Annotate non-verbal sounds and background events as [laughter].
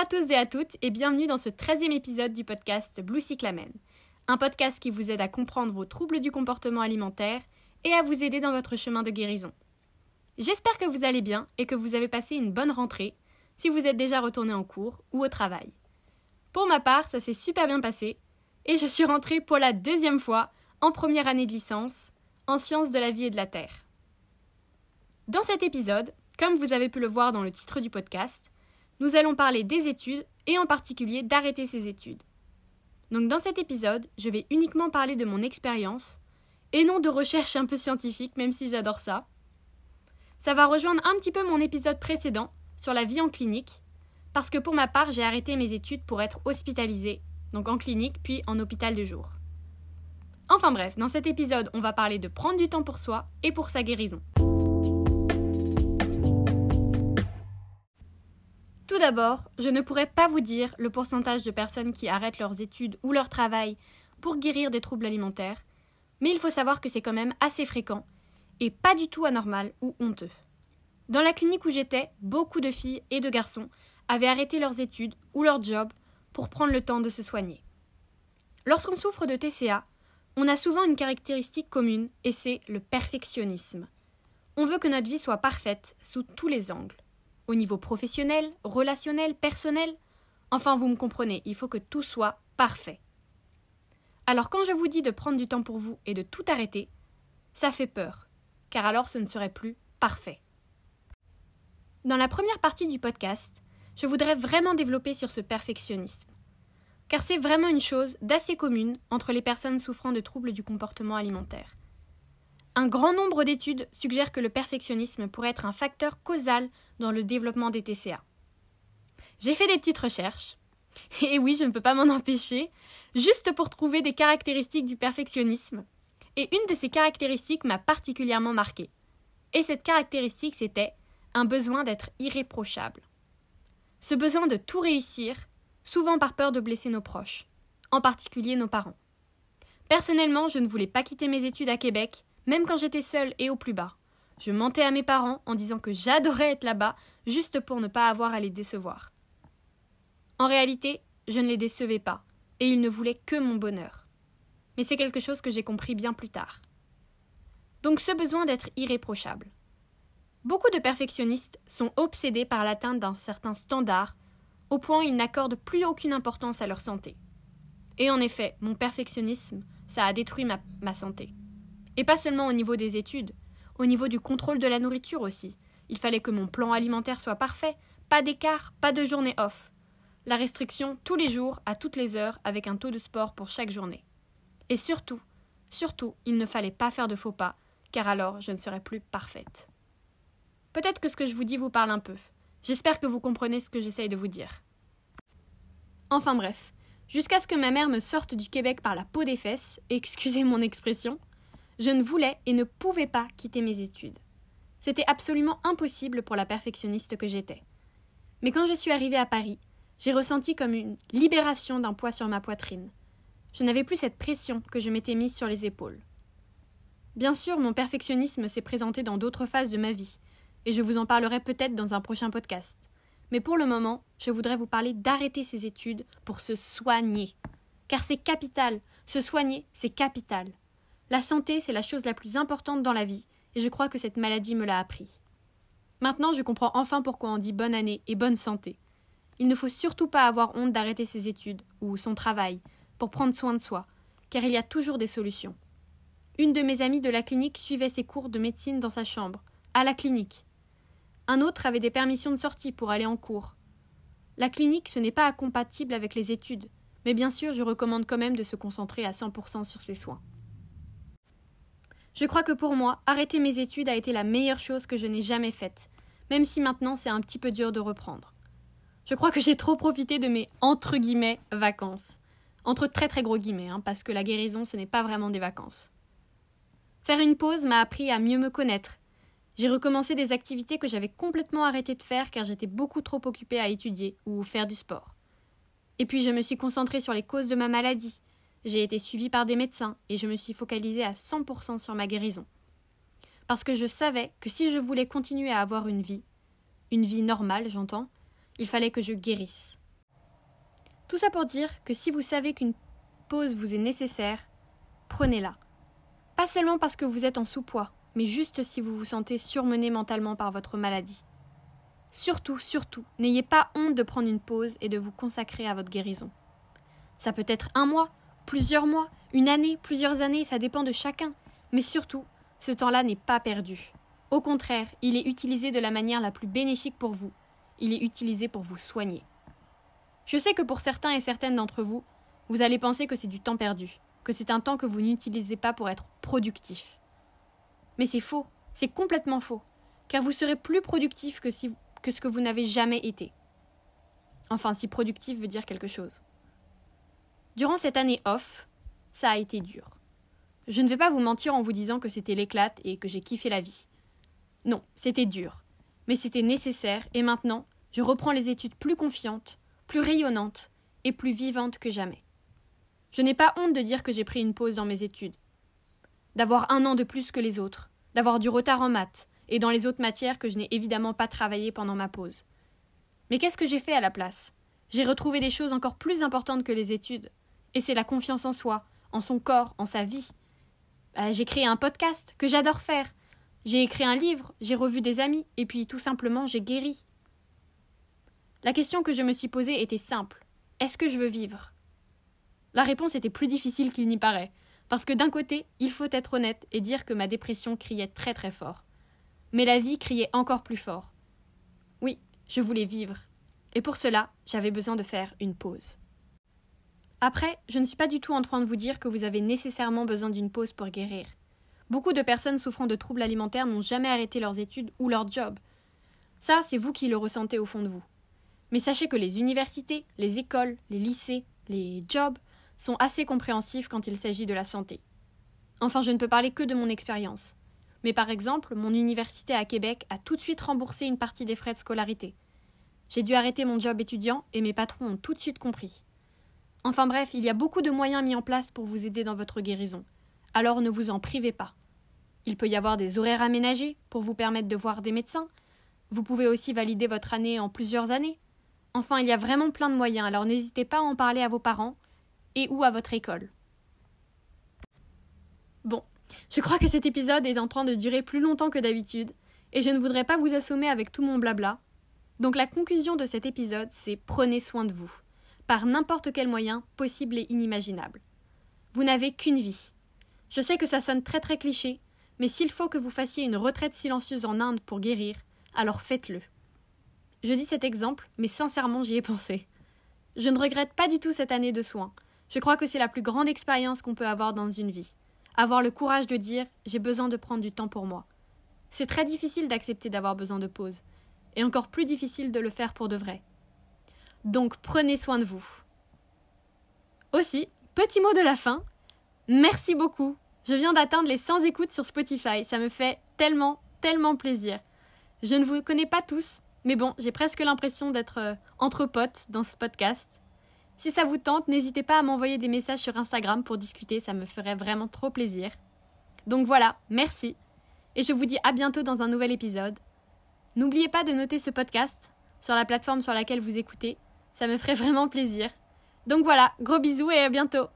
à tous et à toutes et bienvenue dans ce 13e épisode du podcast Blue Cyclamen, un podcast qui vous aide à comprendre vos troubles du comportement alimentaire et à vous aider dans votre chemin de guérison. J'espère que vous allez bien et que vous avez passé une bonne rentrée si vous êtes déjà retourné en cours ou au travail. Pour ma part, ça s'est super bien passé et je suis rentrée pour la deuxième fois en première année de licence en sciences de la vie et de la terre. Dans cet épisode, comme vous avez pu le voir dans le titre du podcast, nous allons parler des études et en particulier d'arrêter ces études. Donc dans cet épisode, je vais uniquement parler de mon expérience et non de recherche un peu scientifique, même si j'adore ça. Ça va rejoindre un petit peu mon épisode précédent sur la vie en clinique, parce que pour ma part, j'ai arrêté mes études pour être hospitalisée, donc en clinique puis en hôpital de jour. Enfin bref, dans cet épisode, on va parler de prendre du temps pour soi et pour sa guérison. Tout d'abord, je ne pourrais pas vous dire le pourcentage de personnes qui arrêtent leurs études ou leur travail pour guérir des troubles alimentaires, mais il faut savoir que c'est quand même assez fréquent et pas du tout anormal ou honteux. Dans la clinique où j'étais, beaucoup de filles et de garçons avaient arrêté leurs études ou leur job pour prendre le temps de se soigner. Lorsqu'on souffre de TCA, on a souvent une caractéristique commune et c'est le perfectionnisme. On veut que notre vie soit parfaite sous tous les angles au niveau professionnel, relationnel, personnel. Enfin, vous me comprenez, il faut que tout soit parfait. Alors quand je vous dis de prendre du temps pour vous et de tout arrêter, ça fait peur, car alors ce ne serait plus parfait. Dans la première partie du podcast, je voudrais vraiment développer sur ce perfectionnisme, car c'est vraiment une chose d'assez commune entre les personnes souffrant de troubles du comportement alimentaire. Un grand nombre d'études suggèrent que le perfectionnisme pourrait être un facteur causal dans le développement des TCA. J'ai fait des petites recherches, [laughs] et oui, je ne peux pas m'en empêcher, juste pour trouver des caractéristiques du perfectionnisme. Et une de ces caractéristiques m'a particulièrement marquée. Et cette caractéristique, c'était un besoin d'être irréprochable. Ce besoin de tout réussir, souvent par peur de blesser nos proches, en particulier nos parents. Personnellement, je ne voulais pas quitter mes études à Québec même quand j'étais seule et au plus bas. Je mentais à mes parents en disant que j'adorais être là-bas, juste pour ne pas avoir à les décevoir. En réalité, je ne les décevais pas, et ils ne voulaient que mon bonheur. Mais c'est quelque chose que j'ai compris bien plus tard. Donc ce besoin d'être irréprochable. Beaucoup de perfectionnistes sont obsédés par l'atteinte d'un certain standard, au point où ils n'accordent plus aucune importance à leur santé. Et en effet, mon perfectionnisme, ça a détruit ma, ma santé. Et pas seulement au niveau des études, au niveau du contrôle de la nourriture aussi. Il fallait que mon plan alimentaire soit parfait, pas d'écart, pas de journée off. La restriction tous les jours, à toutes les heures, avec un taux de sport pour chaque journée. Et surtout, surtout, il ne fallait pas faire de faux pas, car alors je ne serais plus parfaite. Peut-être que ce que je vous dis vous parle un peu. J'espère que vous comprenez ce que j'essaye de vous dire. Enfin bref, jusqu'à ce que ma mère me sorte du Québec par la peau des fesses, [laughs] excusez mon expression, je ne voulais et ne pouvais pas quitter mes études. C'était absolument impossible pour la perfectionniste que j'étais. Mais quand je suis arrivée à Paris, j'ai ressenti comme une libération d'un poids sur ma poitrine. Je n'avais plus cette pression que je m'étais mise sur les épaules. Bien sûr, mon perfectionnisme s'est présenté dans d'autres phases de ma vie, et je vous en parlerai peut-être dans un prochain podcast. Mais pour le moment, je voudrais vous parler d'arrêter ces études pour se soigner. Car c'est capital. Se soigner, c'est capital. La santé, c'est la chose la plus importante dans la vie, et je crois que cette maladie me l'a appris. Maintenant, je comprends enfin pourquoi on dit bonne année et bonne santé. Il ne faut surtout pas avoir honte d'arrêter ses études ou son travail pour prendre soin de soi, car il y a toujours des solutions. Une de mes amies de la clinique suivait ses cours de médecine dans sa chambre, à la clinique. Un autre avait des permissions de sortie pour aller en cours. La clinique, ce n'est pas incompatible avec les études, mais bien sûr, je recommande quand même de se concentrer à 100% sur ses soins. Je crois que pour moi, arrêter mes études a été la meilleure chose que je n'ai jamais faite, même si maintenant c'est un petit peu dur de reprendre. Je crois que j'ai trop profité de mes entre guillemets vacances. Entre très très gros guillemets, hein, parce que la guérison ce n'est pas vraiment des vacances. Faire une pause m'a appris à mieux me connaître. J'ai recommencé des activités que j'avais complètement arrêté de faire car j'étais beaucoup trop occupée à étudier ou faire du sport. Et puis je me suis concentrée sur les causes de ma maladie, j'ai été suivie par des médecins et je me suis focalisée à 100% sur ma guérison. Parce que je savais que si je voulais continuer à avoir une vie, une vie normale, j'entends, il fallait que je guérisse. Tout ça pour dire que si vous savez qu'une pause vous est nécessaire, prenez-la. Pas seulement parce que vous êtes en sous-poids, mais juste si vous vous sentez surmené mentalement par votre maladie. Surtout, surtout, n'ayez pas honte de prendre une pause et de vous consacrer à votre guérison. Ça peut être un mois, plusieurs mois, une année, plusieurs années, ça dépend de chacun. Mais surtout, ce temps-là n'est pas perdu. Au contraire, il est utilisé de la manière la plus bénéfique pour vous. Il est utilisé pour vous soigner. Je sais que pour certains et certaines d'entre vous, vous allez penser que c'est du temps perdu, que c'est un temps que vous n'utilisez pas pour être productif. Mais c'est faux, c'est complètement faux, car vous serez plus productif que, ce que vous n'avez jamais été. Enfin, si productif veut dire quelque chose. Durant cette année off, ça a été dur. Je ne vais pas vous mentir en vous disant que c'était l'éclate et que j'ai kiffé la vie. Non, c'était dur. Mais c'était nécessaire et maintenant, je reprends les études plus confiante, plus rayonnante et plus vivante que jamais. Je n'ai pas honte de dire que j'ai pris une pause dans mes études. D'avoir un an de plus que les autres, d'avoir du retard en maths et dans les autres matières que je n'ai évidemment pas travaillé pendant ma pause. Mais qu'est-ce que j'ai fait à la place? J'ai retrouvé des choses encore plus importantes que les études. Et c'est la confiance en soi, en son corps, en sa vie. Bah, j'ai créé un podcast que j'adore faire. J'ai écrit un livre, j'ai revu des amis, et puis tout simplement j'ai guéri. La question que je me suis posée était simple. Est-ce que je veux vivre? La réponse était plus difficile qu'il n'y paraît, parce que d'un côté, il faut être honnête et dire que ma dépression criait très très fort. Mais la vie criait encore plus fort. Oui, je voulais vivre. Et pour cela, j'avais besoin de faire une pause. Après, je ne suis pas du tout en train de vous dire que vous avez nécessairement besoin d'une pause pour guérir. Beaucoup de personnes souffrant de troubles alimentaires n'ont jamais arrêté leurs études ou leur job. Ça, c'est vous qui le ressentez au fond de vous. Mais sachez que les universités, les écoles, les lycées, les jobs sont assez compréhensifs quand il s'agit de la santé. Enfin, je ne peux parler que de mon expérience. Mais par exemple, mon université à Québec a tout de suite remboursé une partie des frais de scolarité. J'ai dû arrêter mon job étudiant et mes patrons ont tout de suite compris. Enfin bref, il y a beaucoup de moyens mis en place pour vous aider dans votre guérison. Alors ne vous en privez pas. Il peut y avoir des horaires aménagés pour vous permettre de voir des médecins. Vous pouvez aussi valider votre année en plusieurs années. Enfin, il y a vraiment plein de moyens, alors n'hésitez pas à en parler à vos parents et ou à votre école. Bon, je crois que cet épisode est en train de durer plus longtemps que d'habitude, et je ne voudrais pas vous assommer avec tout mon blabla. Donc la conclusion de cet épisode, c'est prenez soin de vous par n'importe quel moyen possible et inimaginable. Vous n'avez qu'une vie. Je sais que ça sonne très très cliché, mais s'il faut que vous fassiez une retraite silencieuse en Inde pour guérir, alors faites-le. Je dis cet exemple, mais sincèrement j'y ai pensé. Je ne regrette pas du tout cette année de soins. Je crois que c'est la plus grande expérience qu'on peut avoir dans une vie. Avoir le courage de dire j'ai besoin de prendre du temps pour moi. C'est très difficile d'accepter d'avoir besoin de pause, et encore plus difficile de le faire pour de vrai. Donc prenez soin de vous. Aussi, petit mot de la fin, merci beaucoup. Je viens d'atteindre les 100 écoutes sur Spotify, ça me fait tellement, tellement plaisir. Je ne vous connais pas tous, mais bon, j'ai presque l'impression d'être euh, entre potes dans ce podcast. Si ça vous tente, n'hésitez pas à m'envoyer des messages sur Instagram pour discuter, ça me ferait vraiment trop plaisir. Donc voilà, merci. Et je vous dis à bientôt dans un nouvel épisode. N'oubliez pas de noter ce podcast sur la plateforme sur laquelle vous écoutez ça me ferait vraiment plaisir. Donc voilà, gros bisous et à bientôt